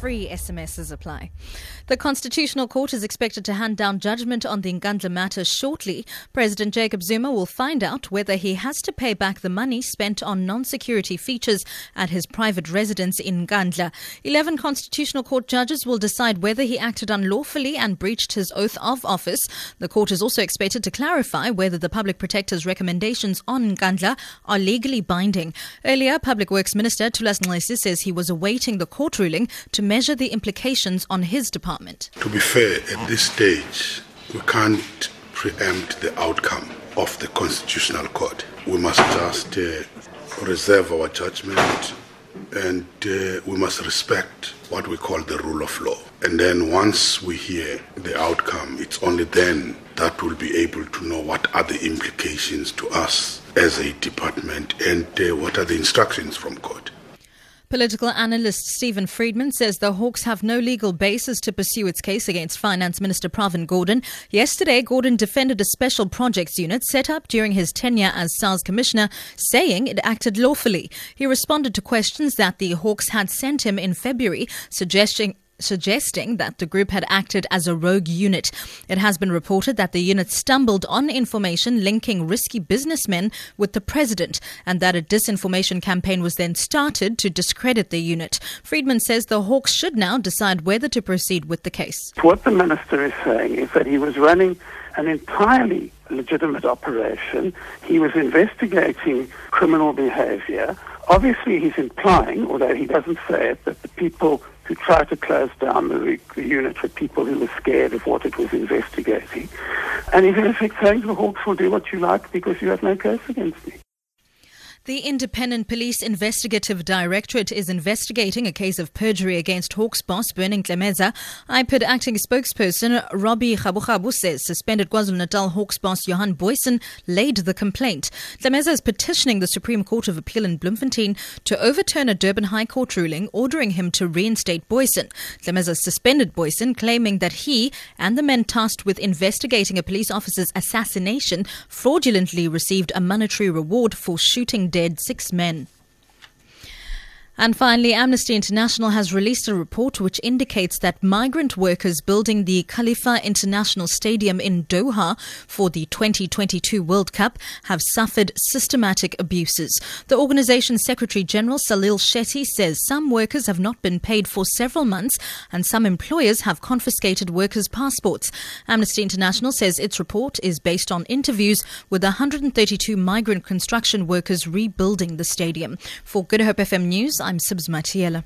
Free SMSs apply. The Constitutional Court is expected to hand down judgment on the Nkandla matter shortly. President Jacob Zuma will find out whether he has to pay back the money spent on non-security features at his private residence in Nkandla. Eleven Constitutional Court judges will decide whether he acted unlawfully and breached his oath of office. The court is also expected to clarify whether the Public Protector's recommendations on Nkandla are legally binding. Earlier, Public Works Minister Thulas Nxesi says he was awaiting the court ruling to measure the implications on his department. To be fair, at this stage, we can't preempt the outcome of the Constitutional Court. We must just uh, reserve our judgment and uh, we must respect what we call the rule of law. And then once we hear the outcome, it's only then that we'll be able to know what are the implications to us as a department and uh, what are the instructions from court. Political analyst Steven Friedman says the Hawks have no legal basis to pursue its case against Finance Minister Pravin Gordhan. Yesterday, Gordhan defended a special projects unit set up during his tenure as SARS Commissioner, saying it acted lawfully. He responded to questions that the Hawks had sent him in February, suggesting suggesting that the group had acted as a rogue unit. It has been reported that the unit stumbled on information linking risky businessmen with the president and that a disinformation campaign was then started to discredit the unit. Friedman says the Hawks should now decide whether to proceed with the case. What the minister is saying is that he was running an entirely legitimate operation. He was investigating criminal behavior. Obviously, he's implying, although he doesn't say it, that the people who try to close down the, the unit for people who were scared of what it was investigating. And he's in effect saying to the Hawks, will do what you like because you have no case against me. The Independent Police Investigative Directorate is investigating a case of perjury against Hawks boss Berning Ntlemeza. IPID acting spokesperson Robbie Raburabu says suspended KwaZulu-Natal Hawks boss Johan Booysen laid the complaint. Ntlemeza is petitioning the Supreme Court of Appeal in Bloemfontein to overturn a Durban High Court ruling ordering him to reinstate Booysen. Ntlemeza suspended Booysen, claiming that he and the men tasked with investigating a police officer's assassination fraudulently received a monetary reward for shooting dead six men. And finally, Amnesty International has released a report which indicates that migrant workers building the Khalifa International Stadium in Doha for the 2022 World Cup have suffered systematic abuses. The organization's Secretary General Salil Shetty says some workers have not been paid for several months and some employers have confiscated workers' passports. Amnesty International says its report is based on interviews with 132 migrant construction workers rebuilding the stadium. For Good Hope FM News, I'm Sibs Matiela.